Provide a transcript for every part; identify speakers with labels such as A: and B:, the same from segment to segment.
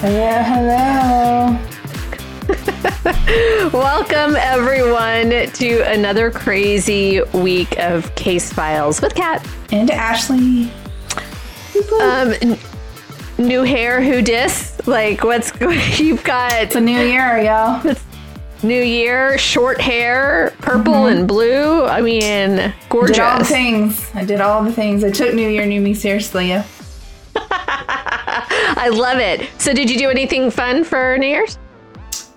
A: Konnichiwa, my friends.
B: Hello, hello.
A: Welcome, everyone, to another crazy week of case files with Kat.
B: And Ashley.
A: Um, n- new hair, who dis? Like, what's? You've got
B: It's a new year, y'all.
A: new year, short hair, purple and blue. I mean,
B: Did all the
A: gorgeous.
B: things. I did all the things. I took New Year, New Me seriously. Yeah.
A: I love it. So, did you do anything fun for New Year's?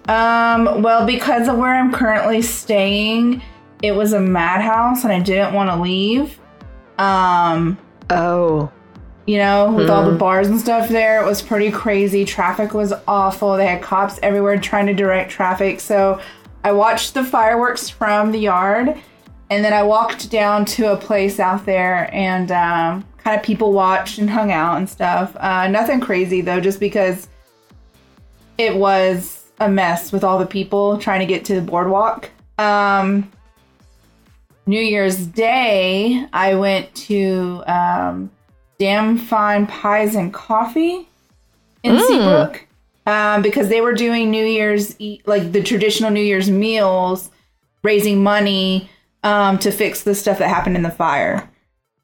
B: Um, well, because of where I'm currently staying, it was a madhouse and I didn't want to leave. Um,
A: Oh,
B: you know, with all the bars and stuff there, it was pretty crazy. Traffic was awful. They had cops everywhere trying to direct traffic. So I watched the fireworks from the yard and then I walked down to a place out there and um, kind of people watched and hung out and stuff. Uh, nothing crazy though, just because it was a mess with all the people trying to get to the boardwalk. Um, New Year's Day, I went to um, Damn Fine Pies and Coffee in Seabrook um, because they were doing New Year's, like the traditional New Year's meals, raising money um, to fix the stuff that happened in the fire.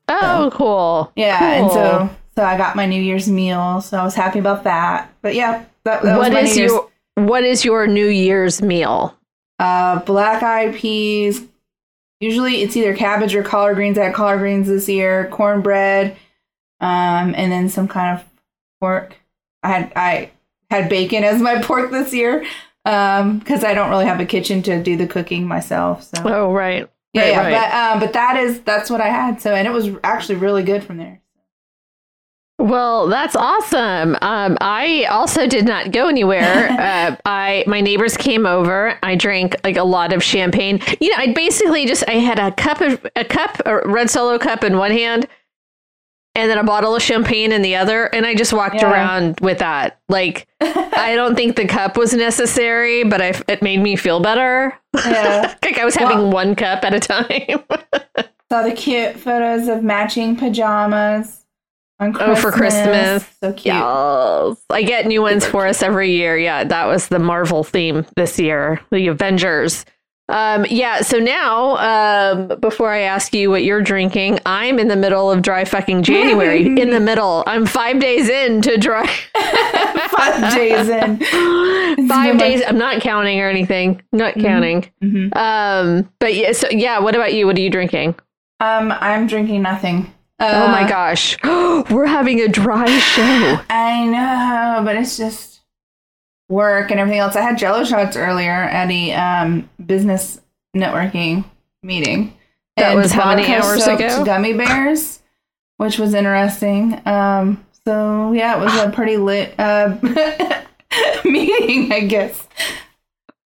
A: oh, cool.
B: Yeah,
A: Cool.
B: and so so I got my New Year's meal, so I was happy about that. But yeah, that, that was
A: what
B: my
A: is your what is your New Year's meal?
B: uh, black eyed peas. Usually it's either cabbage or collard greens. I had collard greens this year, cornbread, um, and then some kind of pork. I had I had bacon as my pork this year because I don't really have a kitchen to do the cooking myself. So
A: Oh, right.
B: Yeah,
A: right,
B: yeah.
A: right.
B: but um, but that is that's what I had. So and it was actually really good from there.
A: Well, that's awesome. Um, I also did not go anywhere. uh, I my neighbors came over. I drank like a lot of champagne. You know, I basically just I had a cup of a cup, a red solo cup in one hand, and then a bottle of champagne in the other, and I just walked
B: Yeah.
A: around with that. Like, I don't think the cup was necessary, but I, it made me feel better.
B: Yeah.
A: like I was having
B: Well-
A: one cup at a time.
B: Saw the cute photos of matching pajamas on
A: Oh, for Christmas.
B: So cute.
A: Yes. I get new ones for us every year. Yeah, that was the Marvel theme this year, the Avengers. Um, yeah, so now, um, before I ask you what you're drinking, I'm in the middle of dry fucking January. in the middle. I'm five days in to dry.
B: Five days in.
A: five days. I'm not counting or anything. Not counting.
B: Mhm.
A: Um, but yeah, so yeah, what about you? What are you drinking?
B: Um, I'm drinking nothing. Uh,
A: oh my gosh. We're having a dry show.
B: I know, but it's just work and everything else. I had Jello shots earlier at a um, business networking meeting.
A: That was how many hours ago?
B: Gummy bears, which was interesting. Um, so yeah, it was a pretty lit uh, meeting, I guess.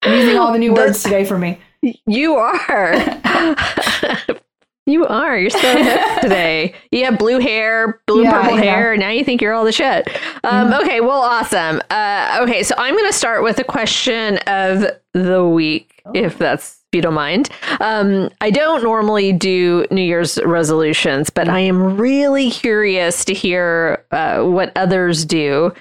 B: I'm using all the new words today for me.
A: You are. you are. You're so hip today. You have blue hair, blue
B: Yeah,
A: purple
B: yeah.
A: hair, and now you think you're all the shit. Um, Okay, well, awesome. Uh, okay, so I'm going to start with a question of the week, if that's if you don't mind. Um, I don't normally do New Year's resolutions, but I am really curious to hear uh, what others do.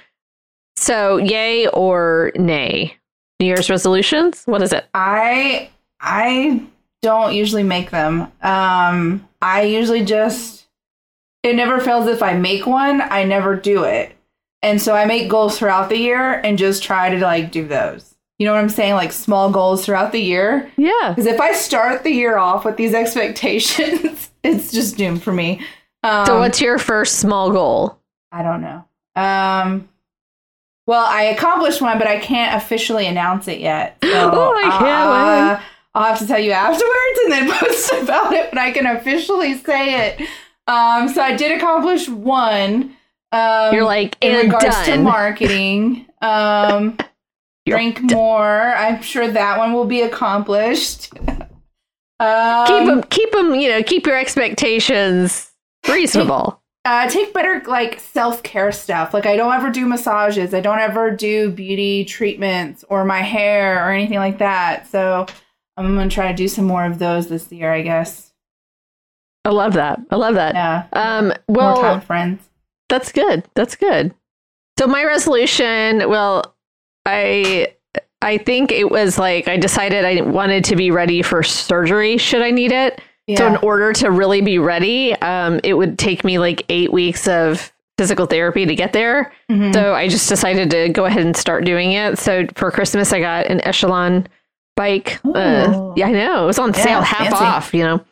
A: So, yay or nay? New Year's resolutions? What is it?
B: I I don't usually make them. Um I usually just it never fails if I make one, I never do it. And so I make goals throughout the year and just try to like do those. You know what I'm saying? Like small goals throughout the year.
A: Yeah.
B: Because if I start the year off with these expectations, it's just doomed for me. Um,
A: So, what's your first small goal?
B: I don't know. Um, well, I accomplished one, but I can't officially announce it yet. So
A: Oh, I can't
B: uh, I'll have to tell you afterwards and then post about it when I can officially say it. Um, so I did accomplish one. Um,
A: You're like,
B: in regards to marketing. Um, drink more. I'm sure that one will be accomplished. um,
A: keep them, keep them, you know, keep your expectations reasonable.
B: uh, take better like self care stuff. Like I don't ever do massages. I don't ever do beauty treatments or my hair or anything like that. So I'm gonna try to do some more of those this year. I guess.
A: I love that. I love that.
B: Yeah.
A: Um,
B: more time
A: well,
B: friends.
A: that's good. That's good. So my resolution, well, I I think it was like I decided I wanted to be ready for surgery should I need it. Yeah. So in order to really be ready, um, it would take me like eight weeks of physical therapy to get there. Mm-hmm. So I just decided to go ahead and start doing it. So for Christmas, I got an Echelon bike. Uh, yeah, I know it was on yeah, sale, half fancy. off. You know,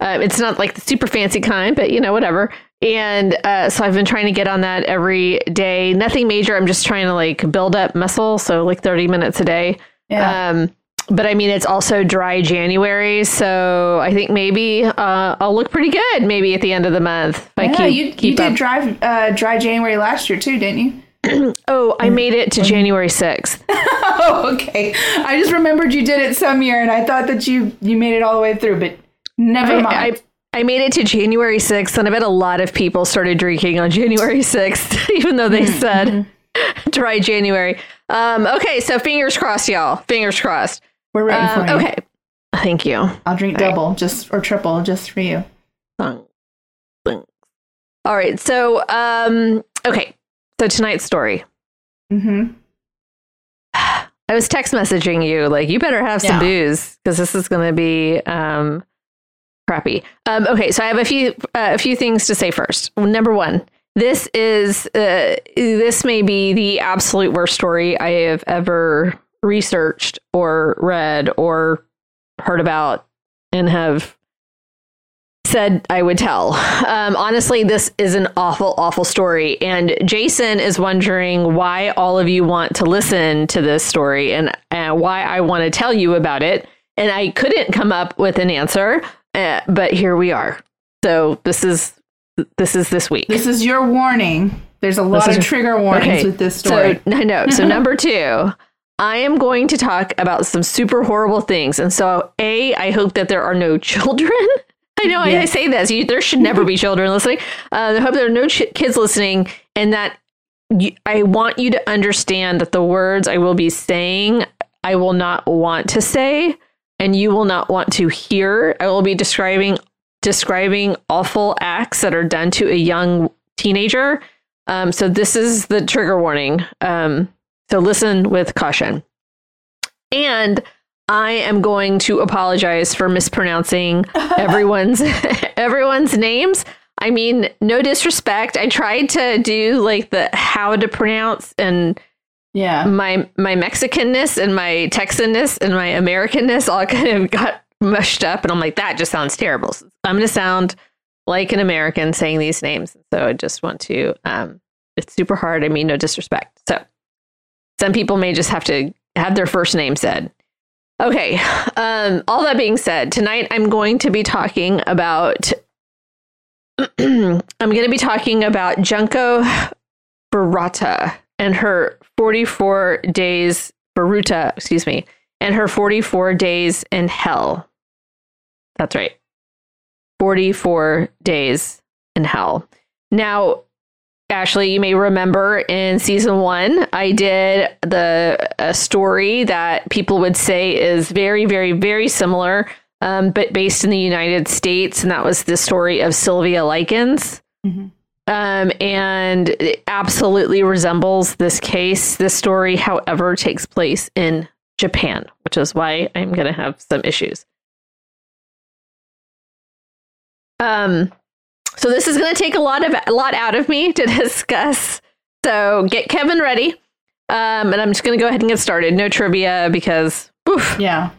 A: uh, it's not like the super fancy kind, but you know, whatever. And uh, so I've been trying to get on that every day. Nothing major. I'm just trying to like build up muscle. So like 30 minutes a day. Yeah. Um, but I mean, it's also dry January, so I think maybe uh, I'll look pretty good. Maybe at the end of the month.
B: yeah, keep, you, keep you did dry uh, dry January last year too, didn't
A: you? oh, I made it to January sixth.
B: oh, okay. I just remembered you did it some year, and I thought that you you made it all the way through, but never I, mind.
A: I, I made it to January 6th, and I bet a lot of people started drinking on January 6th, even though they mm-hmm. said mm-hmm. dry January. Um, okay, so fingers crossed, y'all. Fingers crossed.
B: We're ready um, for you.
A: Okay. Thank you.
B: I'll drink All double right. just or triple just for you. All
A: right. So, um, okay. So tonight's story.
B: Mm-hmm.
A: I was text messaging you like you better have some yeah. booze because this is going to be um crappy. Um, okay, so I have a few uh, a few things to say first. Number one, this is uh, this may be the absolute worst story I have ever researched or read or heard about and have said I would tell. Um, honestly, this is an awful, awful story. And Jason is wondering why all of you want to listen to this story and, and why I want to tell you about it. And I couldn't come up with an answer, uh, but here we are. So this is this is this week.
B: This is your warning. There's a lot this of trigger warnings okay. with this story.
A: So, I know. So number two, I am going to talk about some super horrible things. And so, A, I hope that there are no children. I know. I, say this. You, there should never be children listening. Uh, I hope there are no ch- kids listening and that you, I want you to understand that the words I will be saying, I will not want to say and you will not want to hear. I will be describing describing awful acts that are done to a young teenager. Um, so this is the trigger warning. Um, so listen with caution. And I am going to apologize for mispronouncing everyone's everyone's names. I mean, no disrespect. I tried to do like the how to pronounce and
B: yeah.
A: My my Mexicanness and my Texanness and my Americanness all kind of got mushed up and I'm like that just sounds terrible. I'm going to sound like an American saying these names. So I just want to um it's super hard. I mean no disrespect. So some people may just have to have their first name said. Okay. Um, all that being said, tonight I'm going to be talking about. I'm going to be talking about Junko Furuta and her 44 days, Baruta, excuse me, and her 44 days in hell. That's right. 44 days in hell. Now, Ashley, you may remember in season one, I did the a story that people would say is very, very, very similar, um, but based in the United States, and that was the story of Sylvia Likens. Mm-hmm. Um, and it absolutely resembles this case. This story, however, takes place in Japan, which is why I'm going to have some issues. Um, so this is going to take a lot of a lot out of me to discuss. So get Kevin ready. Um, and I'm just going to go ahead and get started. No trivia because, oof.
B: Yeah.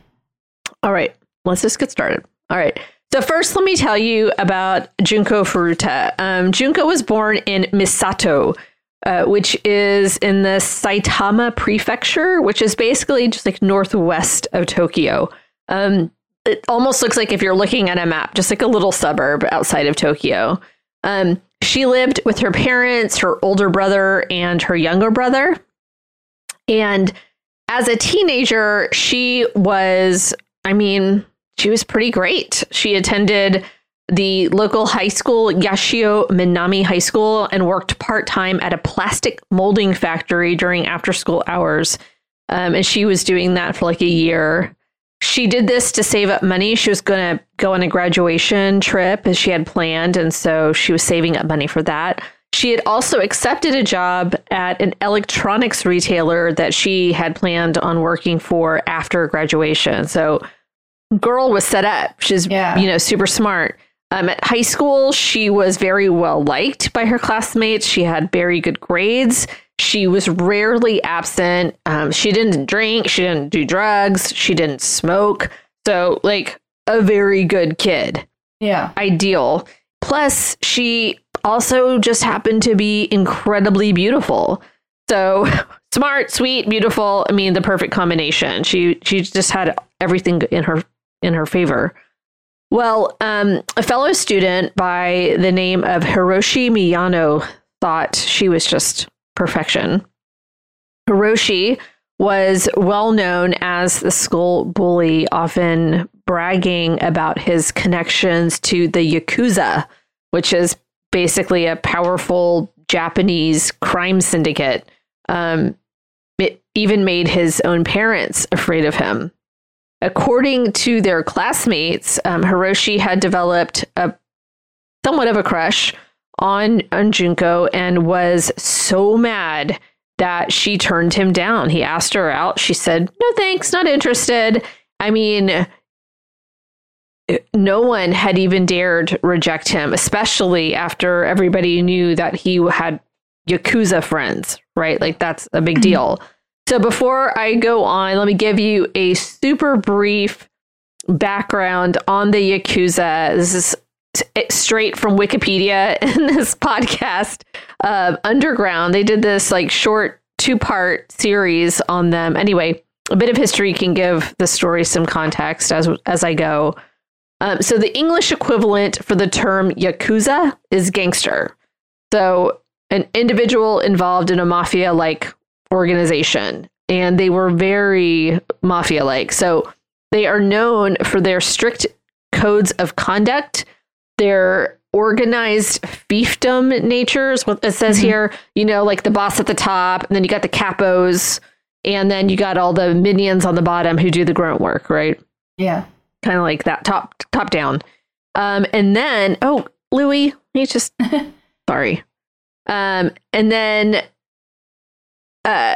A: All right. Let's just get started. All right. So first, let me tell you about Junko Furuta. Um, Junko was born in Misato, uh, which is in the Saitama Prefecture, which is basically just like northwest of Tokyo. Um, it almost looks like if you're looking at a map, just like a little suburb outside of Tokyo. Um, she lived with her parents, her older brother, and her younger brother. And as a teenager, she was, I mean, she was pretty great. She attended the local high school, Yashio Minami High School, and worked part time at a plastic molding factory during after school hours. Um, and she was doing that for like a year she did this to save up money. She was going to go on a graduation trip as she had planned. And so she was saving up money for that. she had also accepted a job at an electronics retailer that she had planned on working for after graduation. So, girl was set up. She's,
B: Yeah.
A: you know, super smart. Um, at high school, she was very well liked by her classmates. She had very good grades. She was rarely absent. Um, she didn't drink. She didn't do drugs. She didn't smoke. So, like, a very good kid
B: Yeah.
A: ideal. Plus, she also just happened to be incredibly beautiful. So smart, sweet, beautiful. I mean, the perfect combination. She she just had everything in her in her favor. Well, um, a fellow student by the name of Hiroshi Miyano thought she was just perfection. Hiroshi was well known as the school bully, often bragging about his connections to the Yakuza, which is basically a powerful Japanese crime syndicate. Um, it even made his own parents afraid of him. According to their classmates, um, Hiroshi had developed a somewhat of a crush on, on Junko and was so mad that she turned him down. He asked her out. She said, No, thanks, not interested. I mean, no one had even dared reject him, especially after everybody knew that he had Yakuza friends, right? Like, that's a big mm-hmm. deal. So, before I go on, let me give you a super brief background on the Yakuza. This is t- straight from Wikipedia in this podcast. Uh, Underground, they did this like short two part series on them. Anyway, a bit of history can give the story some context as as I go. Um, so the English equivalent for the term yakuza is gangster. So an individual involved in a mafia like organization, and they were very mafia like. So they are known for their strict codes of conduct, their organized fiefdom natures. What it says here, you know, like the boss at the top, and then you got the capos, and then you got all the minions on the bottom who do the grunt work, right?
B: Yeah.
A: Kind of like that top top down. Um, and then oh, Louis, he's just sorry. Um, and then uh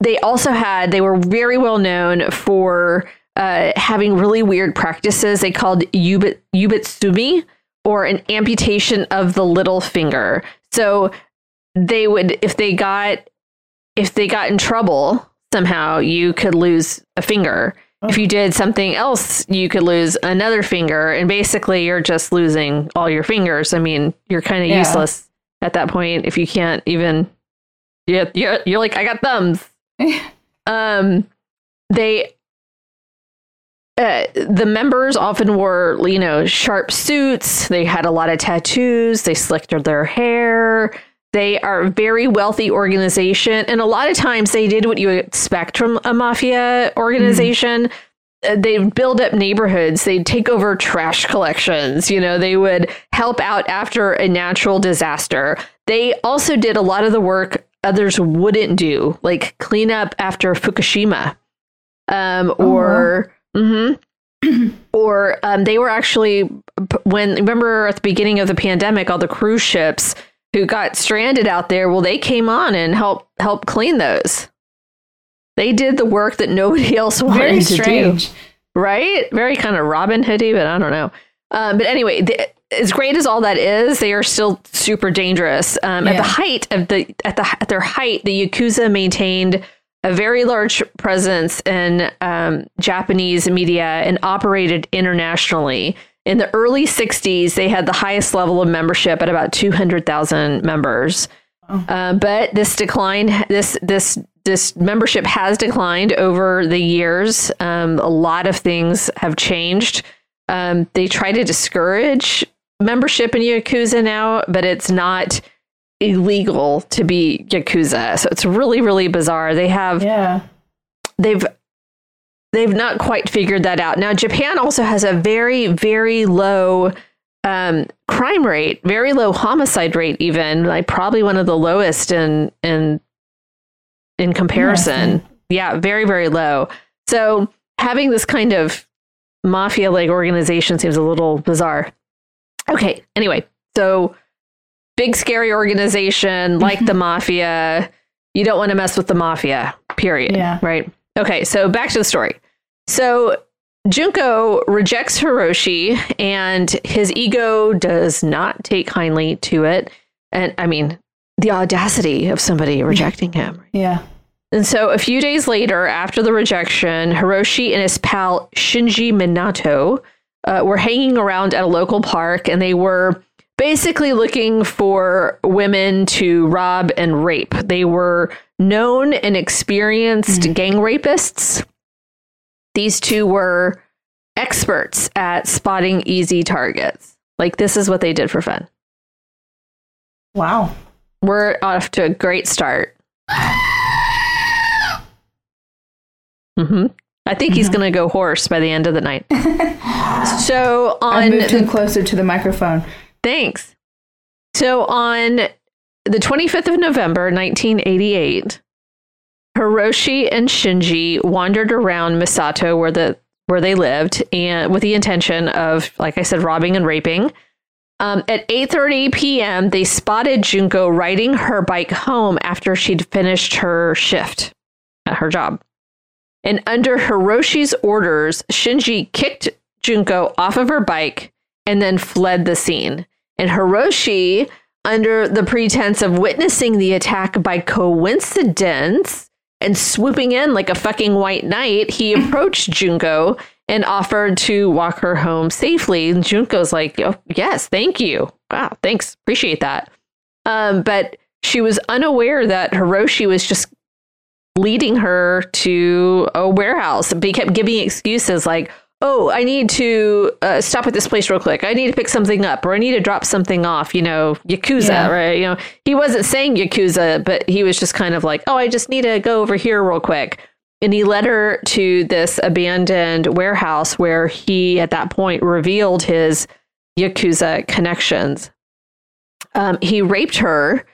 A: they also had they were very well known for uh, having really weird practices. They called yubit, yubitsumi or an amputation of the little finger. So they would if they got if they got in trouble somehow you could lose a finger. If you did something else you could lose another finger. And basically you're just losing all your fingers. I mean you're kind of
B: Yeah.
A: useless at that point if you can't even you're, you're, you're like i got thumbs. Um they uh, the members often wore you know sharp suits. They had a lot of tattoos. They slicked their hair. They are a very wealthy organization and a lot of times they did what you expect from a mafia organization. Uh, they'd build up neighborhoods. They'd take over trash collections. You know they would help out after a natural disaster. They also did a lot of the work others wouldn't do like clean up after fukushima um, or mhm. or um, they were actually when remember at the beginning of the pandemic all the cruise ships who got stranded out there well they came on and help help clean those. They did the work that nobody else wanted
B: Very
A: to do. right? Very kind of robin hoodie but i don't know. Um, but anyway the, as great as all that is they are still super dangerous. Um, at the height of the at the at their height the yakuza maintained a very large presence in um, Japanese media and operated internationally. In the early 60s, they had the highest level of membership at about 200,000 members. Uh, but this decline, this this this membership has declined over the years. Um, a lot of things have changed. Um, they try to discourage membership in Yakuza now, but it's not illegal to be Yakuza. So it's really, really bizarre. They have
B: Yeah.
A: they've they've not quite figured that out. Now Japan also has a very, very low um, crime rate, very low homicide rate, even like probably one of the lowest in in in comparison. Yeah, very, very low. So having this kind of mafia like organization seems a little bizarre. Okay, anyway, so big scary organization like the mafia. You don't want to mess with the mafia. Period.
B: Yeah.
A: Right. Okay. So back to the story. So Junko rejects Hiroshi, and his ego does not take kindly to it. And I mean, the audacity of somebody rejecting him.
B: Yeah.
A: And so a few days later, after the rejection, Hiroshi and his pal Shinji Minato uh, were hanging around at a local park and they were basically looking for women to rob and rape. They were known and experienced mm. gang rapists. These two were experts at spotting easy targets. Like, this is what they did for fun.
B: Wow.
A: We're off to a great start. Mm-hmm. I think mm-hmm. he's going to go hoarse by the end of the night. so on,
B: I moved him closer to the microphone.
A: Thanks. So on the 25th of November, 1988, Hiroshi and Shinji wandered around Misato, where the where they lived, and with the intention of, like I said, robbing and raping. Um, at 8:30 p.m., they spotted Junko riding her bike home after she'd finished her shift at her job. And under Hiroshi's orders, Shinji kicked Junko off of her bike and then fled the scene. And Hiroshi, under the pretense of witnessing the attack by coincidence and swooping in like a fucking white knight, he approached Junko and offered to walk her home safely. And Junko's like, oh, yes, thank you. Wow, thanks. Appreciate that. Um, but she was unaware that Hiroshi was just leading her to a warehouse. But he kept giving excuses like, oh, I need to uh, stop at this place real quick. I need to pick something up or I need to drop something off, you know, Yakuza, yeah. right? You know, he wasn't saying Yakuza, but he was just kind of like, oh, I just need to go over here real quick. And he led her to this abandoned warehouse where he, at that point, revealed his Yakuza connections. Um, he raped her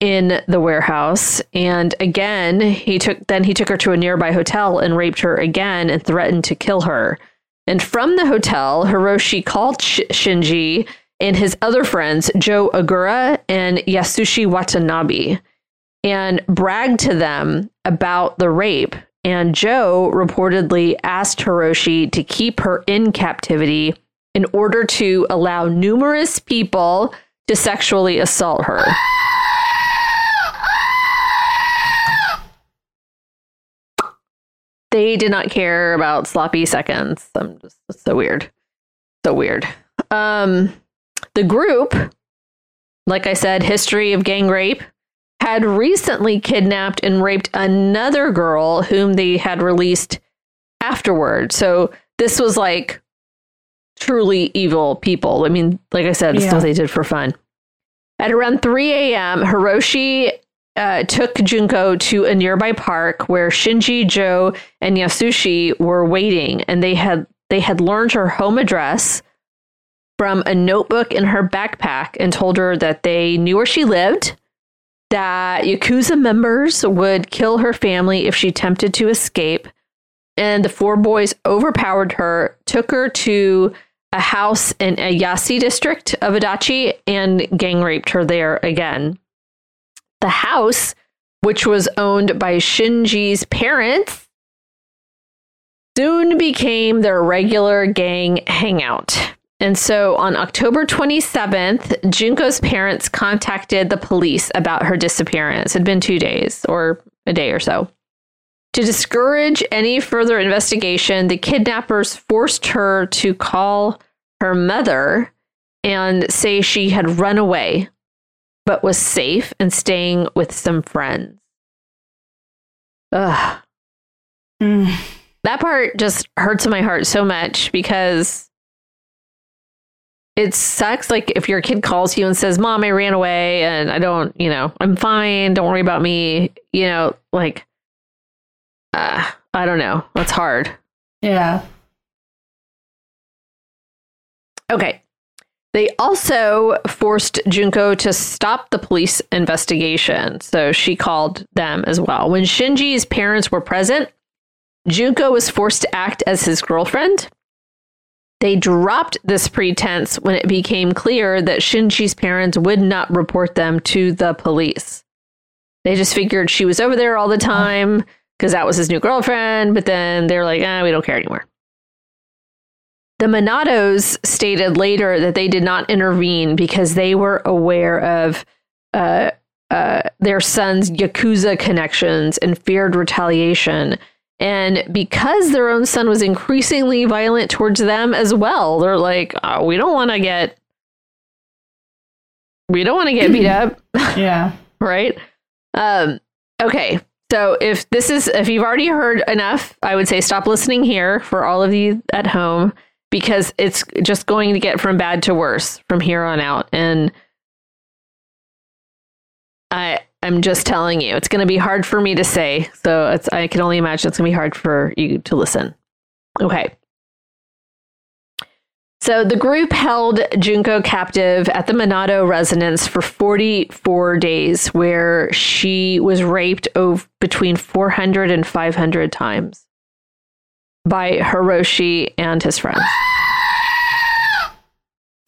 A: in the warehouse and again he took then he took her to a nearby hotel and raped her again and threatened to kill her and from the hotel hiroshi called Sh- shinji and his other friends joe Agura and yasushi watanabe and bragged to them about the rape. And joe reportedly asked hiroshi to keep her in captivity in order to allow numerous people to sexually assault her they did not care about sloppy seconds. I'm just so weird. So weird. Um, the group, like I said, history of gang rape, had recently kidnapped and raped another girl whom they had released afterward. So this was like truly evil people. I mean, like I said, it's yeah. what they did for fun. At around 3 a.m., Hiroshi uh, took Junko to a nearby park where Shinji, Joe, and Yasushi were waiting, and they had they had learned her home address from a notebook in her backpack and told her that they knew where she lived, that Yakuza members would kill her family if she attempted to escape, and the four boys overpowered her, took her to a house in Ayase district of Adachi, and gang raped her there again. The house, which was owned by Shinji's parents, soon became their regular gang hangout. And so on October 27th, Junko's parents contacted the police about her disappearance. It had been two days or a day or so. To discourage any further investigation, the kidnappers forced her to call her mother and say she had run away but was safe and staying with some friends. Ugh. Mm. That part just hurts my heart so much because it sucks. Like if your kid calls you and says, Mom, I ran away and I don't, you know, I'm fine. Don't worry about me. You know, like, uh, I don't know. That's hard.
B: Yeah.
A: Okay. They also forced Junko to stop the police investigation, so she called them as well. When Shinji's parents were present, Junko was forced to act as his girlfriend. They dropped this pretense when it became clear that Shinji's parents would not report them to the police. They just figured she was over there all the time because that was his new girlfriend, but then they're like, eh, we don't care anymore. The Minatos stated later that they did not intervene because they were aware of uh, uh, their son's Yakuza connections and feared retaliation. And because their own son was increasingly violent towards them as well, they're like, oh, we don't want to get. We don't want to get beat up.
B: Yeah.
A: right? Um, okay. So if this is if you've already heard enough, I would say stop listening here for all of you at home because it's just going to get from bad to worse from here on out. And I I'm just telling you, it's going to be hard for me to say. So I can only imagine it's going to be hard for you to listen. Okay. So the group held Junko captive at the Minato residence for 44 days, where she was raped over between 400 and 500 times by Hiroshi and his friends,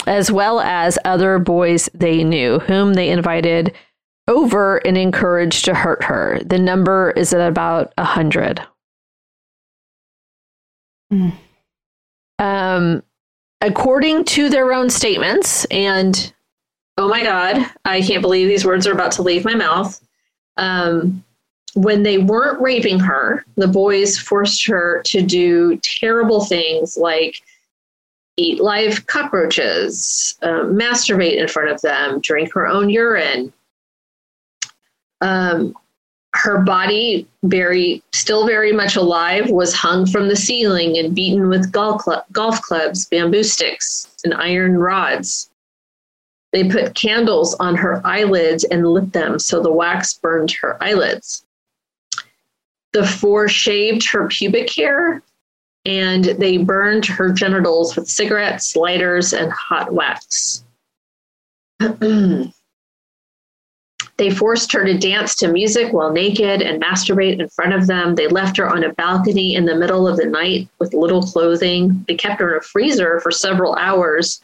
A: as well as other boys they knew, whom they invited over and encouraged to hurt her. The number is at about a 100.
B: Mm.
A: Um, according to their own statements, and oh my God, I can't believe these words are about to leave my mouth. Um, when they weren't raping her, the boys forced her to do terrible things like eat live cockroaches, uh, masturbate in front of them, drink her own urine. Um, her body, very still very much alive, was hung from the ceiling and beaten with golf, cl- golf clubs, bamboo sticks, and iron rods. They put candles on her eyelids and lit them so the wax burned her eyelids. The four shaved her pubic hair and they burned her genitals with cigarettes, lighters, and hot wax. They forced her to dance to music while naked and masturbate in front of them. They left her on a balcony in the middle of the night with little clothing. They kept her in a freezer for several hours.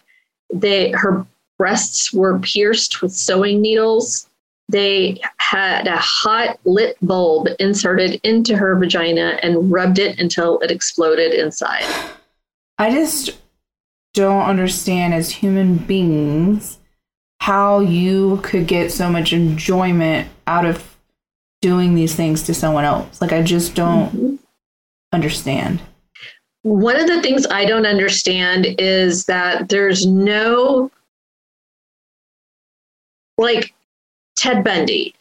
A: They, her breasts were pierced with sewing needles. They had a hot lit bulb inserted into her vagina and rubbed it until it exploded inside.
B: I just don't understand as human beings how you could get so much enjoyment out of doing these things to someone else. Like I just don't mm-hmm. understand.
A: One of the things I don't understand is that there's no like Ted Bundy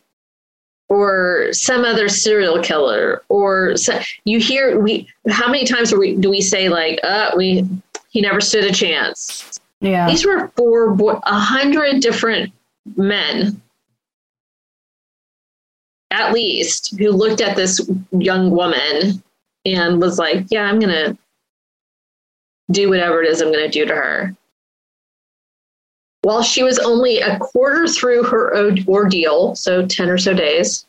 A: or some other serial killer or so, you hear we how many times we, do we say like uh we he never stood a chance
B: yeah.
A: These were four, a hundred different men, at least, who looked at this young woman and was like, yeah, I'm going to do whatever it is I'm going to do to her. While she was only a quarter through her ordeal, so 10 or so days,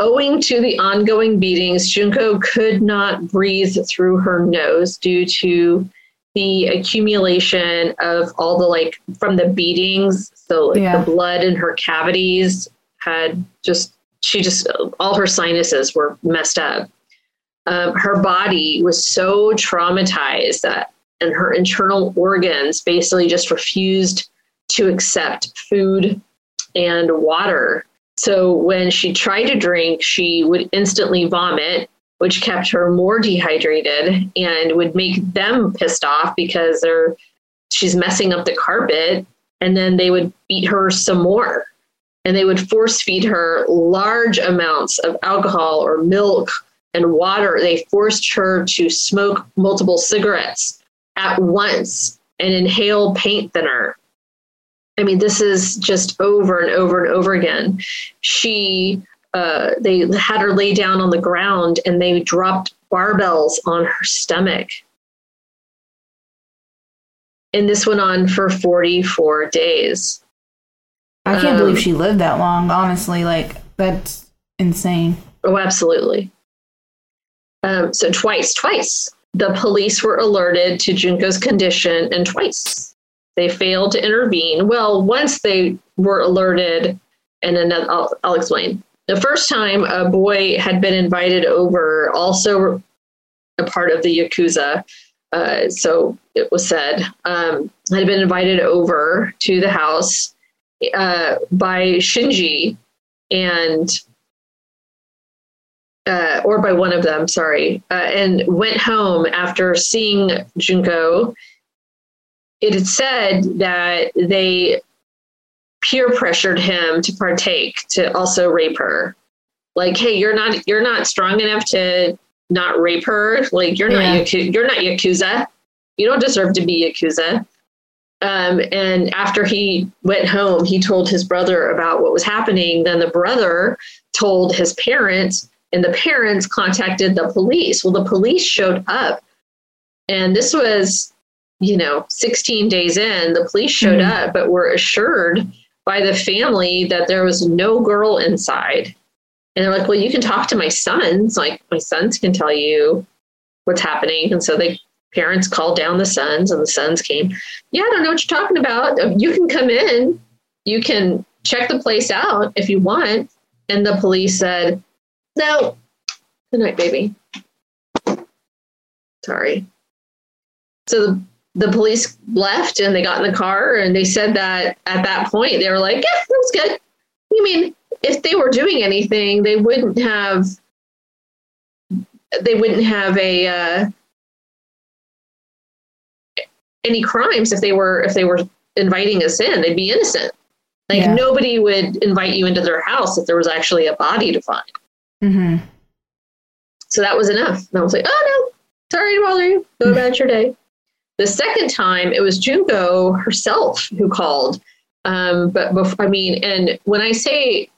A: owing to the ongoing beatings, Junko could not breathe through her nose due to the accumulation of all the like from the beatings so like yeah. the blood in her cavities had just she just all her sinuses were messed up um, her body was so traumatized that and her internal organs basically just refused to accept food and water. So when she tried to drink she would instantly vomit which kept her more dehydrated and would make them pissed off because they're she's messing up the carpet. And then they would beat her some more. And they would force feed her large amounts of alcohol or milk and water. They forced her to smoke multiple cigarettes at once and inhale paint thinner i mean this is just over and over and over again she uh, they had her lay down on the ground and they dropped barbells on her stomach. And this went on for 44 days.
B: I can't um, believe she lived that long, honestly. Like, that's insane.
A: Oh, absolutely. Um, so, twice, twice, the police were alerted to Junko's condition, and twice they failed to intervene. Well, once they were alerted, and another, I'll, I'll explain. The first time a boy had been invited over, also a part of the Yakuza, uh, so it was said, um, had been invited over to the house uh, by Shinji and uh, or by one of them, sorry, uh, and went home after seeing Junko. It had said that they peer pressured him to partake, to also rape her. Like, hey, you're not you're not strong enough to not rape her. Like, you're yeah. not you're not yakuza. You don't deserve to be yakuza. Um, and after he went home, he told his brother about what was happening. Then the brother told his parents, and the parents contacted the police. Well, the police showed up, and this was, you know, 16 days in. The police showed mm-hmm. up, but were assured by the family that there was no girl inside. And they're like, well, you can talk to my sons. Like, my sons can tell you what's happening. And so they parents called down the sons and the sons came yeah i don't know what you're talking about uh, you can come in you can check the place out if you want and the police said no good night baby sorry so the, the police left and they got in the car and they said that at that point they were like yeah that's good you mean if they were doing anything they wouldn't have they wouldn't have a uh, any crimes if they were if they were inviting us in. They'd be innocent. Like yeah. nobody would invite you into their house if there was actually a body to find. Mm-hmm. So that was enough. And I was like, oh no, sorry to bother you. Go about your day. The second time, it was Junko herself who called. Um, but before, I mean, and when I say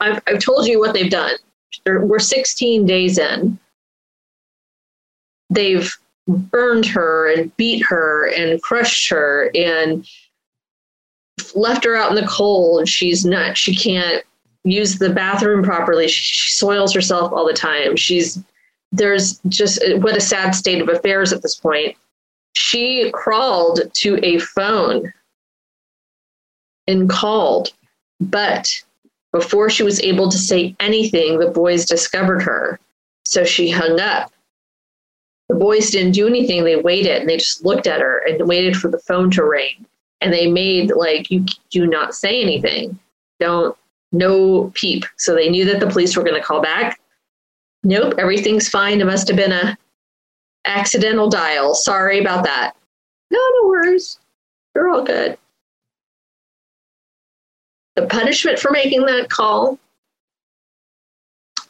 A: I've, I've told you what they've done, we're 16 days in. They've burned her and beat her and crushed her and left her out in the cold. She's not, she can't use the bathroom properly. She, soils herself all the time. She's, there's just what a sad state of affairs at this point. She crawled to a phone and called, but before she was able to say anything, the boys discovered her. So she hung up the boys didn't do anything. They waited and they just looked at her and waited for the phone to ring. And they made like, you do not say anything. Don't, no peep. So they knew that the police were going to call back. Nope, everything's fine. It must have been a accidental dial. Sorry about that. No, no worries. You're all good. The punishment for making that call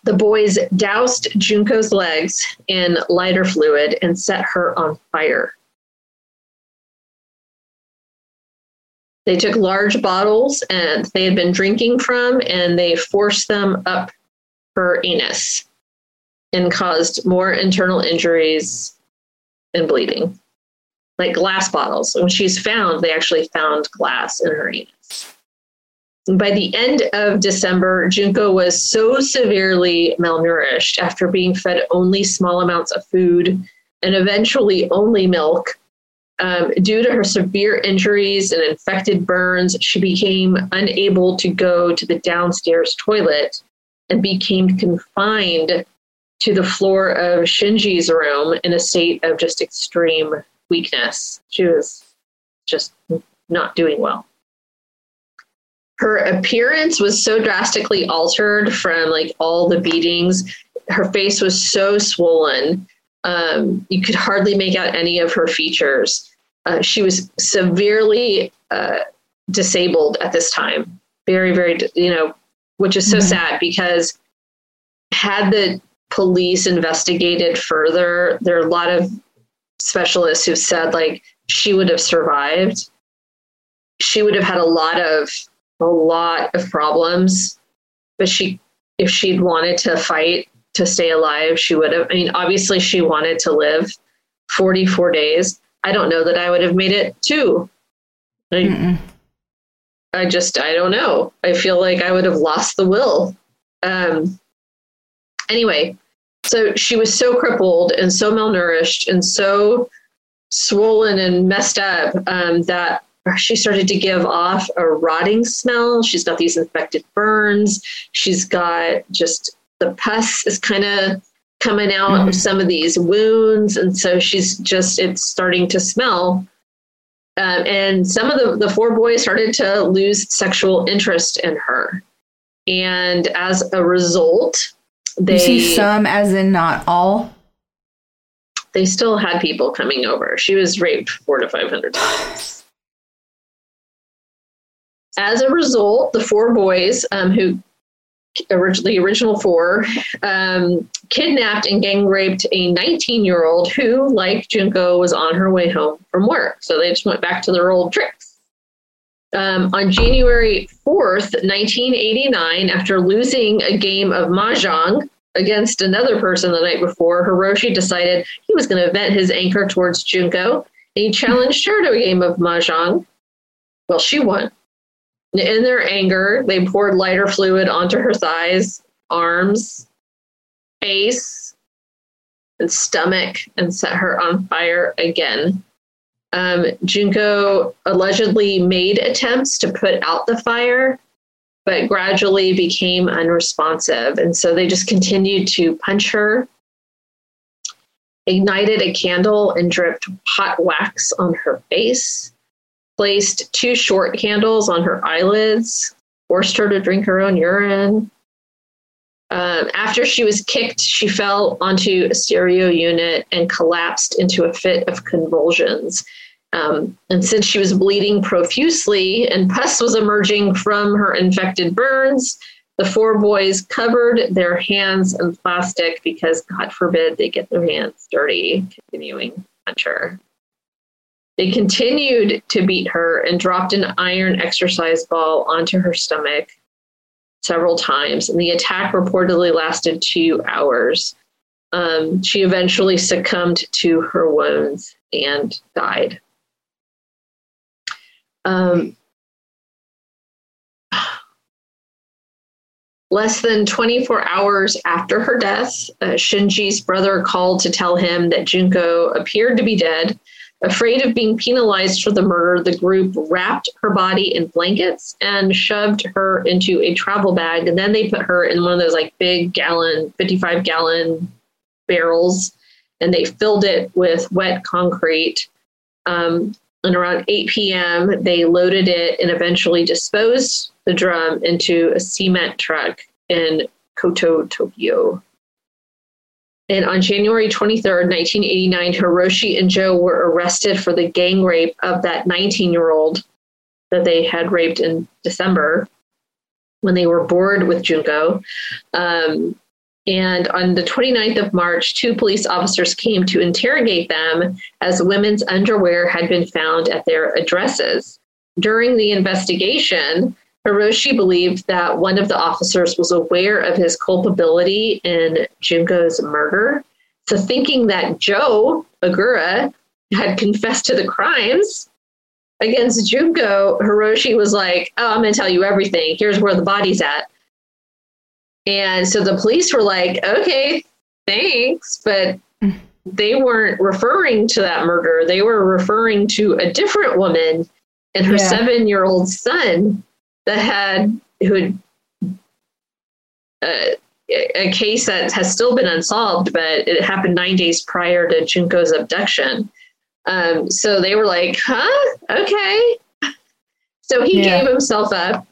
A: the boys doused Junko's legs in lighter fluid and set her on fire. They took large bottles and they had been drinking from and they forced them up her anus and caused more internal injuries and bleeding. Like glass bottles. When she's found, they actually found glass in her anus by the end of December, Junko was so severely malnourished after being fed only small amounts of food and eventually only milk. Um, due to her severe injuries and infected burns, she became unable to go to the downstairs toilet and became confined to the floor of Shinji's room in a state of just extreme weakness. She was just not doing well her appearance was so drastically altered from like all the beatings. Her face was so swollen. Um, you could hardly make out any of her features. Uh, she was severely uh, disabled at this time. Very, very, you know, which is so mm-hmm. sad because had the police investigated further, there are a lot of specialists who've said like she would have survived. She would have had a lot of a lot of problems, but she, if she'd wanted to fight to stay alive, she would have. I mean, obviously, she wanted to live 44 days. I don't know that I would have made it too. I, I just, I don't know. I feel like I would have lost the will. Um, anyway, So she was so crippled and so malnourished and so swollen and messed up um, that she started to give off a rotting smell. She's got these infected burns. She's got just the pus is kind of coming out mm-hmm. of some of these wounds. And so she's just, it's starting to smell. Um, and some of the, the four boys started to lose sexual interest in her. And as a result, they. You
B: see some, as in not all?
A: They still had people coming over. She was raped four to 500 times. As a result, the four boys um, who originally original four um, kidnapped and gang raped a 19 year old who, like Junko, was on her way home from work. So they just went back to their old tricks. Um, on January 4th, 1989, after losing a game of mahjong against another person the night before, Hiroshi decided he was going to vent his anger towards Junko. And he challenged her to a game of mahjong. Well, she won. In their anger, they poured lighter fluid onto her thighs, arms, face, and stomach and set her on fire again. Um, Junko allegedly made attempts to put out the fire, but gradually became unresponsive. And so they just continued to punch her, ignited a candle, and dripped hot wax on her face placed two short candles on her eyelids, forced her to drink her own urine. Um, after she was kicked, she fell onto a stereo unit and collapsed into a fit of convulsions. Um, and since she was bleeding profusely and pus was emerging from her infected burns, the four boys covered their hands in plastic because, God forbid, they get their hands dirty, continuing her. They continued to beat her and dropped an iron exercise ball onto her stomach several times. And the attack reportedly lasted two hours. Um, she eventually succumbed to her wounds and died. Um, less than 24 hours after her death, uh, Shinji's brother called to tell him that Junko appeared to be dead Afraid of being penalized for the murder, the group wrapped her body in blankets and shoved her into a travel bag. And then they put her in one of those like big gallon, 55 gallon barrels and they filled it with wet concrete. Um, and around 8 p.m., they loaded it and eventually disposed the drum into a cement truck in Koto, Tokyo. And on January 23rd, 1989, Hiroshi and Joe were arrested for the gang rape of that 19 year old that they had raped in December when they were bored with Junko. Um, and on the 29th of March, two police officers came to interrogate them as women's underwear had been found at their addresses. During the investigation, Hiroshi believed that one of the officers was aware of his culpability in Junko's murder. So, thinking that Joe Agura had confessed to the crimes against Junko, Hiroshi was like, Oh, I'm going to tell you everything. Here's where the body's at. And so the police were like, Okay, thanks. But they weren't referring to that murder, they were referring to a different woman and her yeah. seven year old son that had who had uh, a case that has still been unsolved, but it happened nine days prior to Junko's abduction. Um, so they were like, huh? Okay. So he yeah. gave himself up.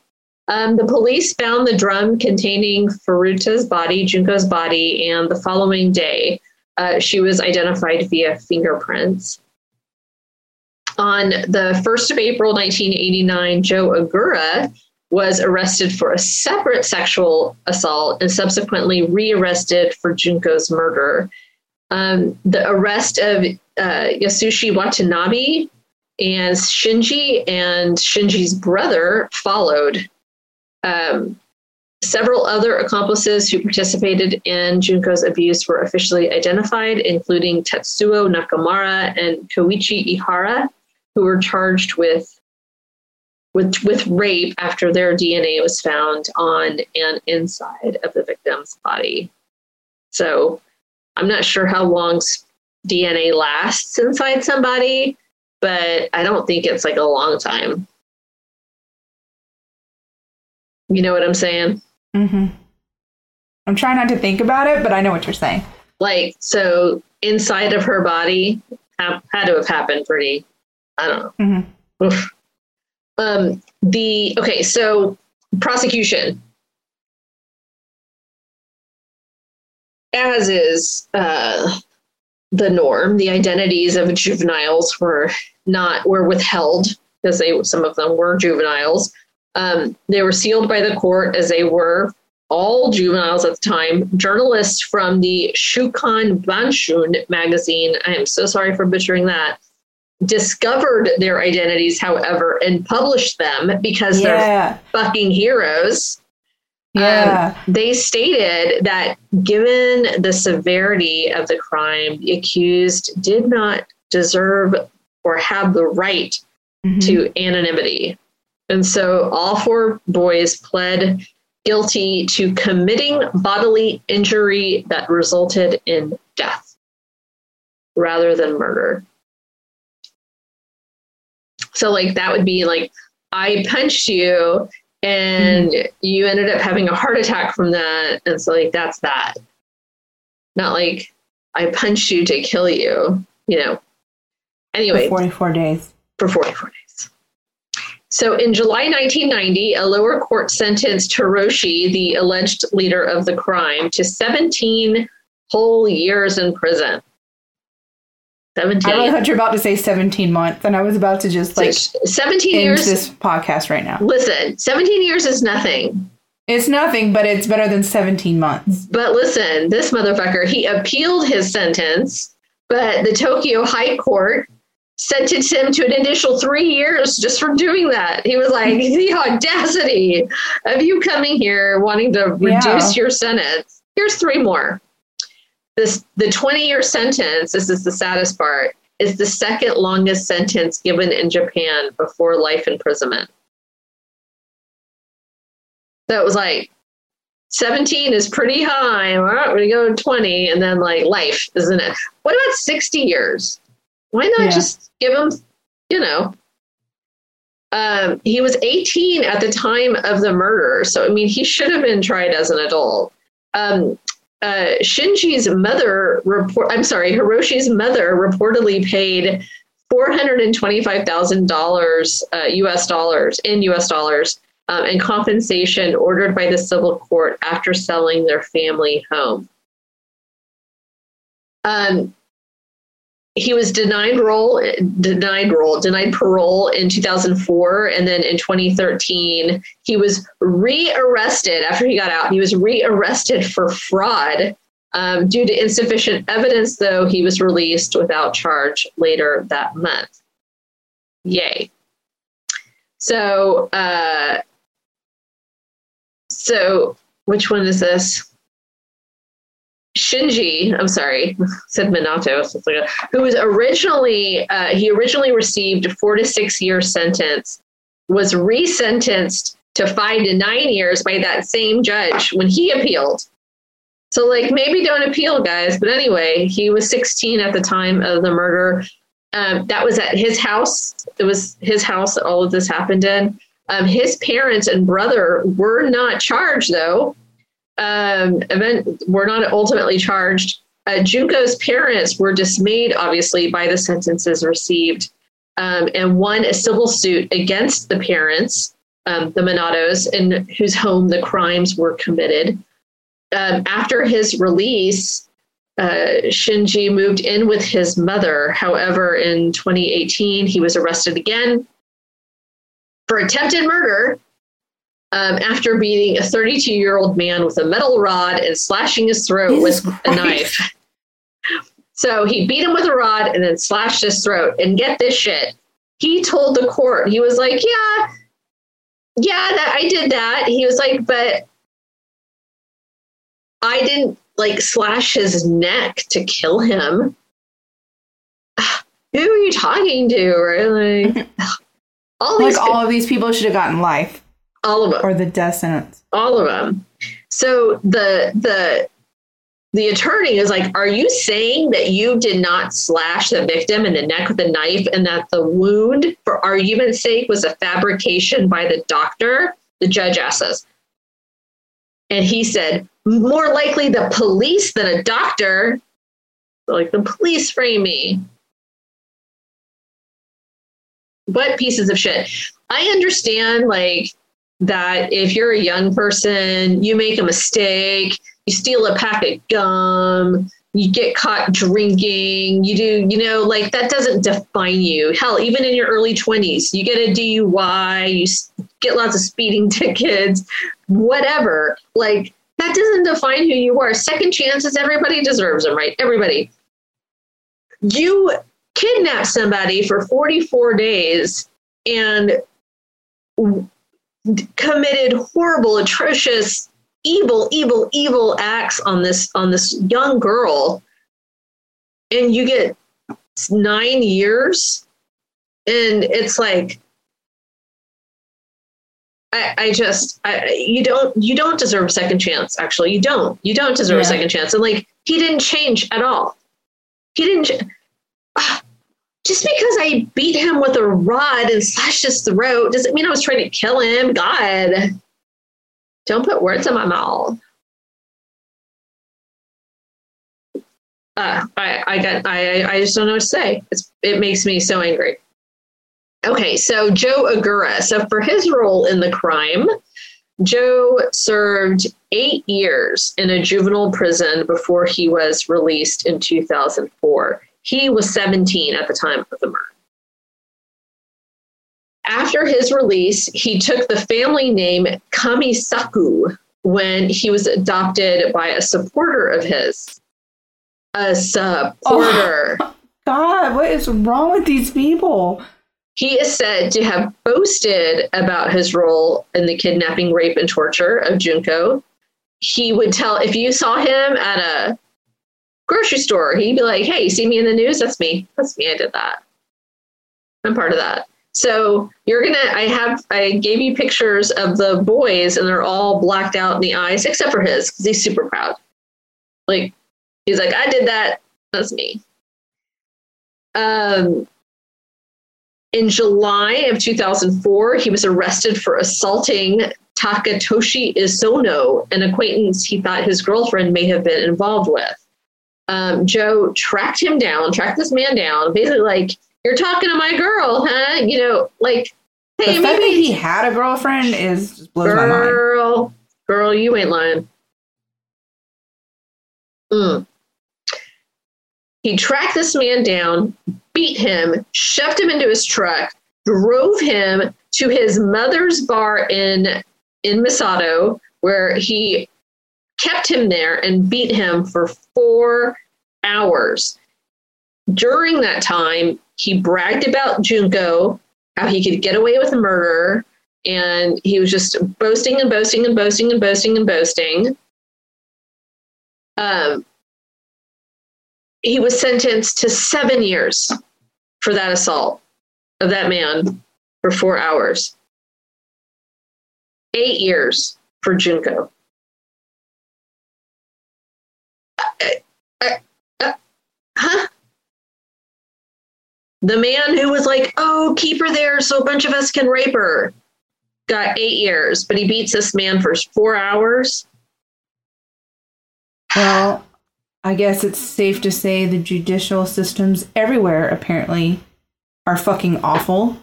A: Um, the police found the drum containing Furuta's body, Junko's body, and the following day, uh, she was identified via fingerprints. On the 1st of April 1989, Joe Ogura was arrested for a separate sexual assault and subsequently rearrested for Junko's murder. Um, the arrest of uh, Yasushi Watanabe and Shinji and Shinji's brother followed. Um, several other accomplices who participated in Junko's abuse were officially identified, including Tetsuo Nakamura and Koichi Ihara, who were charged with with with rape after their DNA was found on and inside of the victim's body. So I'm not sure how long DNA lasts inside somebody, but I don't think it's like a long time. You know what I'm saying?
B: Mm-hmm. I'm trying not to think about it, but I know what you're saying.
A: Like, so inside of her body ha- had to have happened pretty, I don't know.
B: Mm-hmm.
A: Um, the, okay, so prosecution. As is uh, the norm, the identities of juveniles were not, were withheld because they, some of them were juveniles. Um, they were sealed by the court as they were all juveniles at the time. Journalists from the Shukan Banshun magazine, I am so sorry for butchering that, discovered their identities, however, and published them because they're fucking heroes.
B: Yeah.
A: Um, they stated that given the severity of the crime, the accused did not deserve or have the right
B: Mhm.
A: to anonymity. And so all four boys pled guilty to committing bodily injury that resulted in death rather than murder. So, like, that would be like, I punched you and mm-hmm. you ended up having a heart attack from that. And so, like, that's that. Not like, I punched you to kill you, you know.
B: Anyway, For
A: Anyway,
B: 44 days.
A: for 44 days. So in July 1990, a lower court sentenced Hiroshi, the alleged leader of the crime, to 17 whole years in prison.
B: I really
A: 17.
B: thought you were about to say 17 months, and I was about to just like
A: So 17
B: end
A: years.
B: this podcast right now.
A: Listen, 17 years is nothing.
B: It's nothing, but it's better than 17 months.
A: But listen, this motherfucker, he appealed his sentence, but the Tokyo High Court sentenced him to an initial three years just for doing that. He was like, the audacity of you coming here wanting to reduce
B: Yeah.
A: your sentence. Here's three more. This the 20 year sentence, this is the saddest part, is the second longest sentence given in Japan before life imprisonment. So it was like 17 is pretty high. All right, we're going to go to 20 and then like life, isn't it? What about 60 years? Why not
B: Yeah.
A: just give him, you know? Um, he was 18 at the time of the murder. So, I mean, he should have been tried as an adult. Um, uh, Shinji's mother report, I'm sorry, Hiroshi's mother reportedly paid $425,000 uh, US dollars in US dollars um, and compensation ordered by the civil court after selling their family home. Um, he was denied role, denied role, denied parole in 2004, and then in 2013 he was rearrested after he got out. He was rearrested for fraud um, due to insufficient evidence. Though he was released without charge later that month. Yay! So, uh, so which one is this? Shinji, I'm sorry, said Minato, who was originally, uh, he originally received a four to six year sentence, was resentenced to five to nine years by that same judge when he appealed. So, like, maybe don't appeal, guys. But anyway, he was 16 at the time of the murder. Um, that was at his house. It was his house that all of this happened in. Um, his parents and brother were not charged, though um, event were not ultimately charged. Uh, Junko's parents were dismayed, obviously, by the sentences received, um, and won a civil suit against the parents, um, the Minatos, in whose home the crimes were committed. Um, after his release, uh, Shinji moved in with his mother. However, in 2018, he was arrested again for attempted murder um, after beating a 32 year old man with a metal rod and slashing his throat
B: Jesus
A: with a knife. So he beat him with a rod and then slashed his throat. And get this shit. He told the court, he was like, Yeah, yeah, that I did that. He was like, but I didn't like slash his neck to kill him. Who are you talking to? Really? All these
B: Like all of these people should have gotten life
A: all of them.
B: or the death sentence.
A: all of them. So the the the attorney is like, Are you saying that you did not slash the victim in the neck with a knife and that the wound, for argument's sake, was a fabrication by the doctor? The judge asked us. And he said, More likely the police than a doctor. Like the police frame me. What pieces of shit? I understand, like, that if you're a young person, you make a mistake, you steal a pack of gum, you get caught drinking, you do, you know, like that doesn't define you. Hell, even in your early 20s, you get a DUI, you get lots of speeding tickets, whatever. Like that doesn't define who you are. Second chances, everybody deserves them, right? Everybody. You kidnap somebody for 44 days and committed horrible, atrocious, evil, evil, evil acts on this on this young girl, and you get nine years, and it's like. I, I just I, you don't you don't deserve a second chance actually you don't you don't deserve yeah. a second chance and like he didn't change at all he didn't uh, just because I beat him with a rod and slashed his throat doesn't mean I was trying to kill him. God, don't put words in my mouth. Uh, I, I got, I, I just don't know what to say. It's, it makes me so angry. Okay, so Joe Agoura. So for his role in the crime, Joe served eight years in a juvenile prison before he was released in 2004. He was 17 at the time of the murder. After his release, he took the family name Kamisaku when he was adopted by a supporter of his. A supporter.
B: Oh, God, what is wrong with these people?
A: He is said to have boasted about his role in the kidnapping, rape, and torture of Junko. He would tell, if you saw him at a grocery store. He'd be like, "Hey, you see me in the news? That's me. That's me. I did that. I'm part of that." So you're gonna. I have. I gave you pictures of the boys, and they're all blacked out in the eyes, except for his, because he's super proud. Like he's like, "I did that. That's me." Um. In July of 2004, he was arrested for assaulting Takatoshi Isono, an acquaintance he thought his girlfriend may have been involved with um, Joe tracked him down, tracked this man down, basically like, "You're talking to my girl, huh?" You know, like,
B: hey, the maybe he had a girlfriend is just blows
A: girl,
B: my mind.
A: Girl, girl, you ain't lying. Mm. He tracked this man down, beat him, shoved him into his truck, drove him to his mother's bar in in Misato, where he kept him there and beat him for four hours. During that time, he bragged about Junko, how he could get away with murder, and he was just boasting and boasting and boasting and boasting and boasting. Um, he was sentenced to seven years for that assault of that man for four hours. Eight years for Junko. Huh? The man who was like, oh, keep her there so a bunch of us can rape her, got eight years, but he beats this man for four hours.
B: Well, I guess it's safe to say the judicial systems everywhere apparently are fucking awful.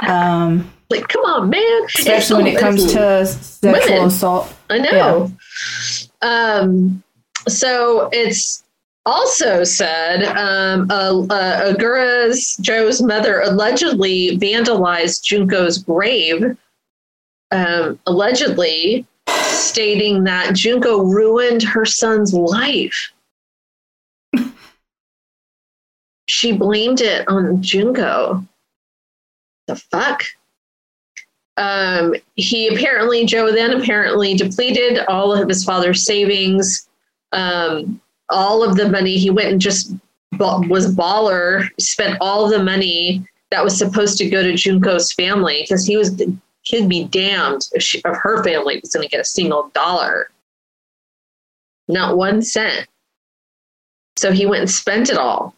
B: Um,
A: like, come on, man.
B: Especially when it comes to sexual women. assault.
A: I know. Yeah. Um, so it's also said um, uh, uh, Agoura's Joe's mother allegedly vandalized Junko's grave, um, allegedly stating that Junko ruined her son's life. she blamed it on Junko. The fuck? Um, he apparently, Joe then apparently depleted all of his father's savings. Um, all of the money. He went and just was baller, spent all the money that was supposed to go to Junko's family because he was he'd be damned if, she, if her family was going to get a single dollar, not one cent. So he went and spent it all.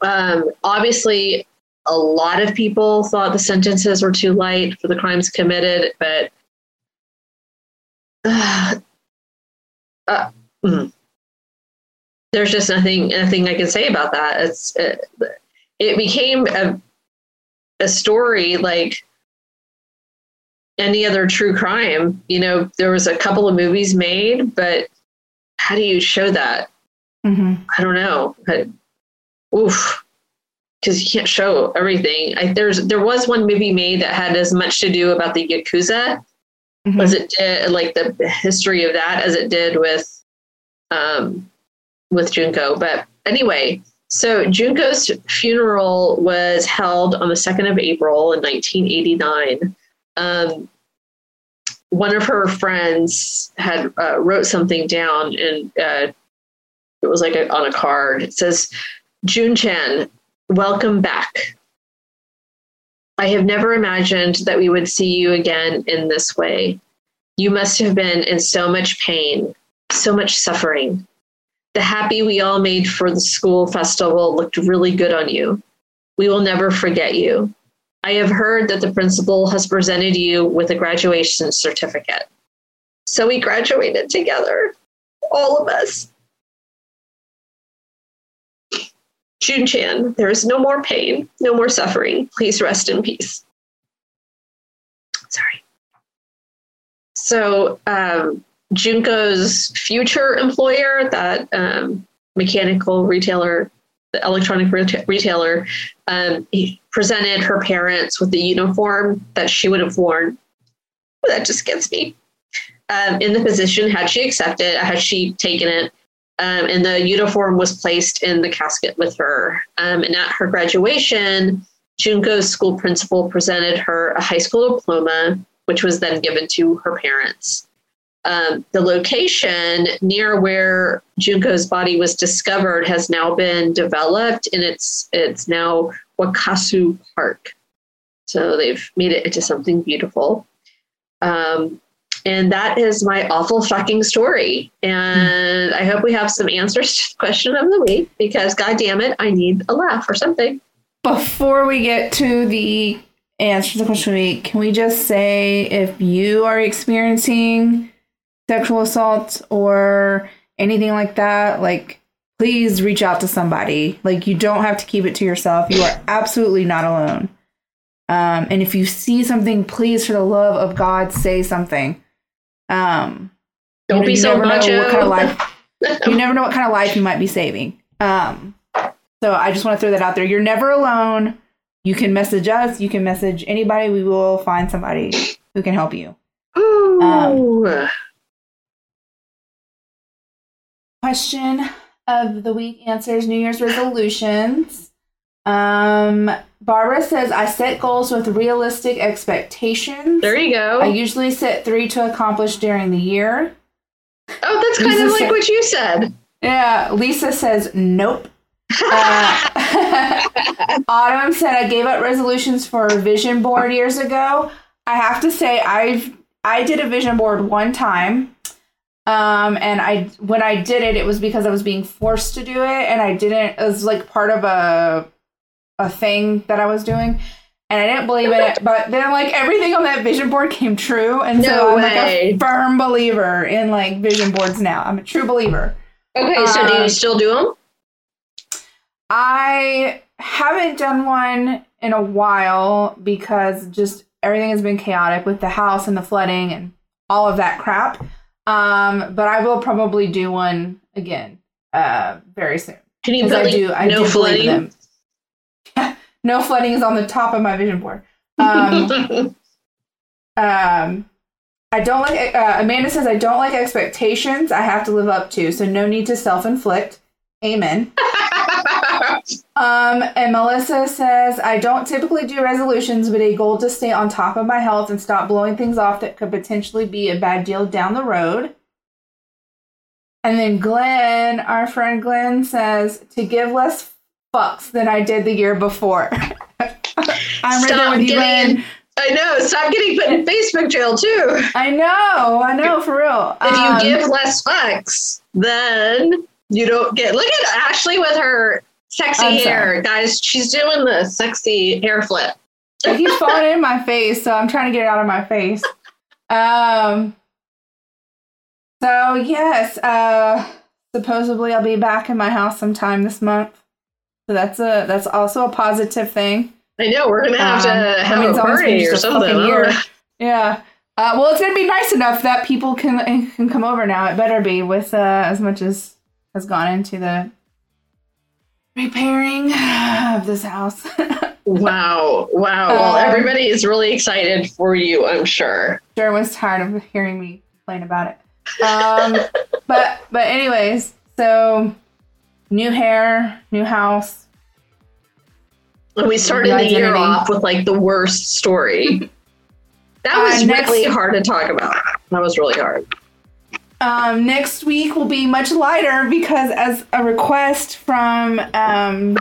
A: Um, obviously, a lot of people thought the sentences were too light for the crimes committed, but uh, uh, mm. There's just nothing nothing I can say about that. It's it, it became a a story like any other true crime. You know, there was a couple of movies made, but how do you show that?
B: Mm-hmm.
A: I don't know. I, oof, because you can't show everything. I, there's there was one movie made that had as much to do about the yakuza
B: Mhm.
A: as it did, like the history of that, as it did with um with Junko. But anyway, so Junko's funeral was held on the second of April in 1989. Um, one of her friends had uh, wrote something down, and uh, it was like a, on a card. It says, "Jun Chan, welcome back. I have never imagined that we would see you again in this way. You must have been in so much pain, so much suffering. The happi we all made for the school festival looked really good on you. We will never forget you. I have heard that the principal has presented you with a graduation certificate. So we graduated together, all of us. Jun Chan, there is no more pain, no more suffering. Please rest in peace. Sorry. So, um, Junko's future employer, that um, mechanical retailer, the electronic reta- retailer, um, presented her parents with the uniform that she would have worn. That just gets me. Um, in the position, had she accepted, had she taken it, um, and the uniform was placed in the casket with her. Um, and at her graduation, Junko's school principal presented her a high school diploma, which was then given to her parents. Um, the location near where Junko's body was discovered has now been developed, and it's it's now Wakasu Park. So they've made it into something beautiful. Um, and that is my awful fucking story. And I hope we have some answers to the question of the week because, god damn it, I need a laugh or something.
B: Before we get to the answer to the question of the week, can we just say if you are experiencing sexual assault or anything like that, like please reach out to somebody. Like you don't have to keep it to yourself. You are absolutely not alone. Um, and if you see something, please, for the love of God, say something. Um,
A: Don't
B: you know,
A: be so macho.
B: kind of life you never know what kind of life you might be saving. Um, so I just want to throw that out there. You're never alone. You can message us. You can message anybody. We will find somebody who can help you.
A: Ooh.
B: Question of the week answers New Year's resolutions. Um, Barbara says, I set goals with realistic expectations.
A: there you go.
B: I usually set three to accomplish during the year.
A: oh, that's kind
B: Lisa
A: of like
B: said-
A: what you said.
B: Yeah, Lisa says, nope. Uh, Autumn said I gave up resolutions for a vision board years ago. I have to say I've I did a vision board one time. Um and I when I did it it was because I was being forced to do it and I didn't it was like part of a a thing that I was doing and I didn't believe in it but then like everything on that vision board came true and so I'm like
A: way.
B: a firm believer in like vision boards now. I'm a true believer.
A: Okay, so do
B: Uh,
A: you still do them?
B: I haven't done one in a while because just everything has been chaotic with the house and the flooding and all of that crap. Um, but I will probably do one again uh, very soon.
A: Can you put
B: I
A: like,
B: do, I
A: no
B: do
A: flooding?
B: them. no flooding is on the top of my vision board. Um, um, I don't like. Uh, Amanda says I don't like expectations. I have to live up to, so no need to self-inflict. Amen. Um, and Melissa says, I don't typically do resolutions, but a goal to stay on top of my health and stop blowing things off that could potentially be a bad deal down the road. And then Glenn, our friend Glenn, says, to give less fucks than I did the year before. I'm right there with you,
A: getting-
B: Glenn.
A: I know. Stop getting put in Facebook jail too.
B: I know, I know, for real.
A: If
B: Um,
A: you give less fucks, then You don't get. Look at Ashley with her sexy
B: I'm
A: hair,
B: sorry.
A: guys. She's doing the sexy hair flip.
B: It keeps falling in my face, so I'm trying to get it out of my face. Um. So yes, uh, supposedly I'll be back in my house sometime this month. So that's a that's also a positive thing.
A: I know we're gonna have
B: Um,
A: to have a
B: it's almost been
A: party or something.
B: year. Yeah. Uh, well, it's gonna be nice enough that people can can come over now. It better be with uh, as much as has gone into the repairing of this house.
A: Wow, wow. well,
B: Um,
A: everybody is really excited for you. I'm sure.
B: Sure was tired of hearing me complain about it. Um, but but anyways, so new hair, new house.
A: And we started the year off with like the worst story. That
B: Uh,
A: was
B: next-
A: really hard to talk about. That was really hard.
B: Um, next week will be much lighter because, as a request from um,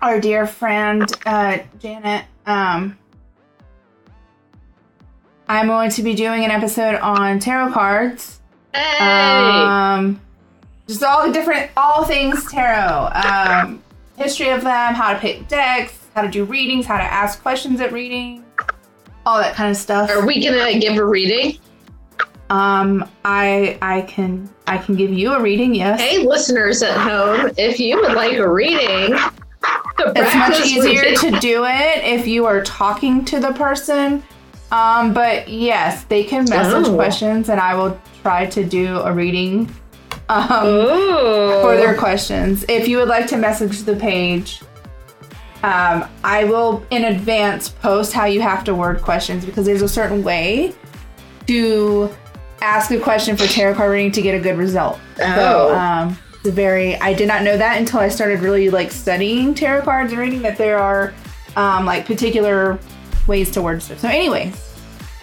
B: our dear friend uh, Janet, um, I'm going to be doing an episode on tarot cards.
A: Hey,
B: Um, just all the different, all things tarot. Um, history of them, how to pick decks, how to do readings, how to ask questions at reading, all that kind of stuff.
A: are we gonna give a reading?
B: Um, I I can I can give you a reading. Yes,
A: Hey, listeners at home, if you would like a reading,
B: it's much easier
A: reading-
B: to do it if you are talking to the person. Um, but yes, they can message
A: Oh.
B: questions, and I will try to do a reading. Um,
A: Ooh.
B: for their questions. If you would like to message the page, um, I will in advance post how you have to word questions because there's a certain way to ask a question for tarot card reading to get a good result. So,
A: Oh.
B: um, it's a very I did not know that until I started really like studying tarot cards and reading that there are um, like particular ways to word stuff. So, anyways,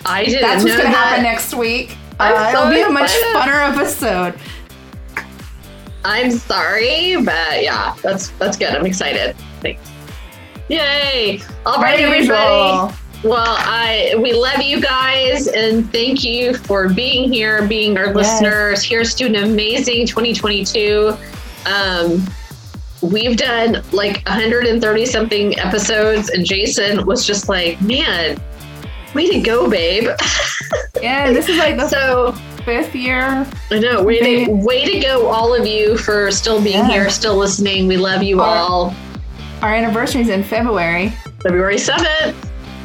A: I didn't
B: that's what's
A: know
B: gonna happen next week. Uh,
A: so
B: it'll be a much
A: excited.
B: funner episode.
A: I'm sorry, but yeah, that's that's good. I'm excited. Thanks. Yay! All right,
B: Per
A: everybody. Well, I we love you guys and thank you for being here, being our listeners. Here's to an amazing 2022. Um, we've done like 130 something episodes, and Jason was just like, "Man, way to go, babe!"
B: Yeah, this is like the
A: so
B: fifth year.
A: I know, way to way to go, all of you for still being
B: Yeah.
A: here, still listening. We love you
B: Our-
A: all.
B: Our anniversary is in February.
A: February 7th.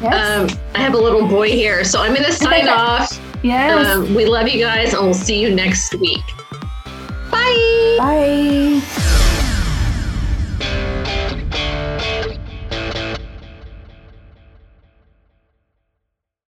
B: Yes.
A: Um, I have a little boy here, so I'm going to sign off.
B: yes.
A: Um, we love you guys, and we'll see you next week. Bye.
B: Bye.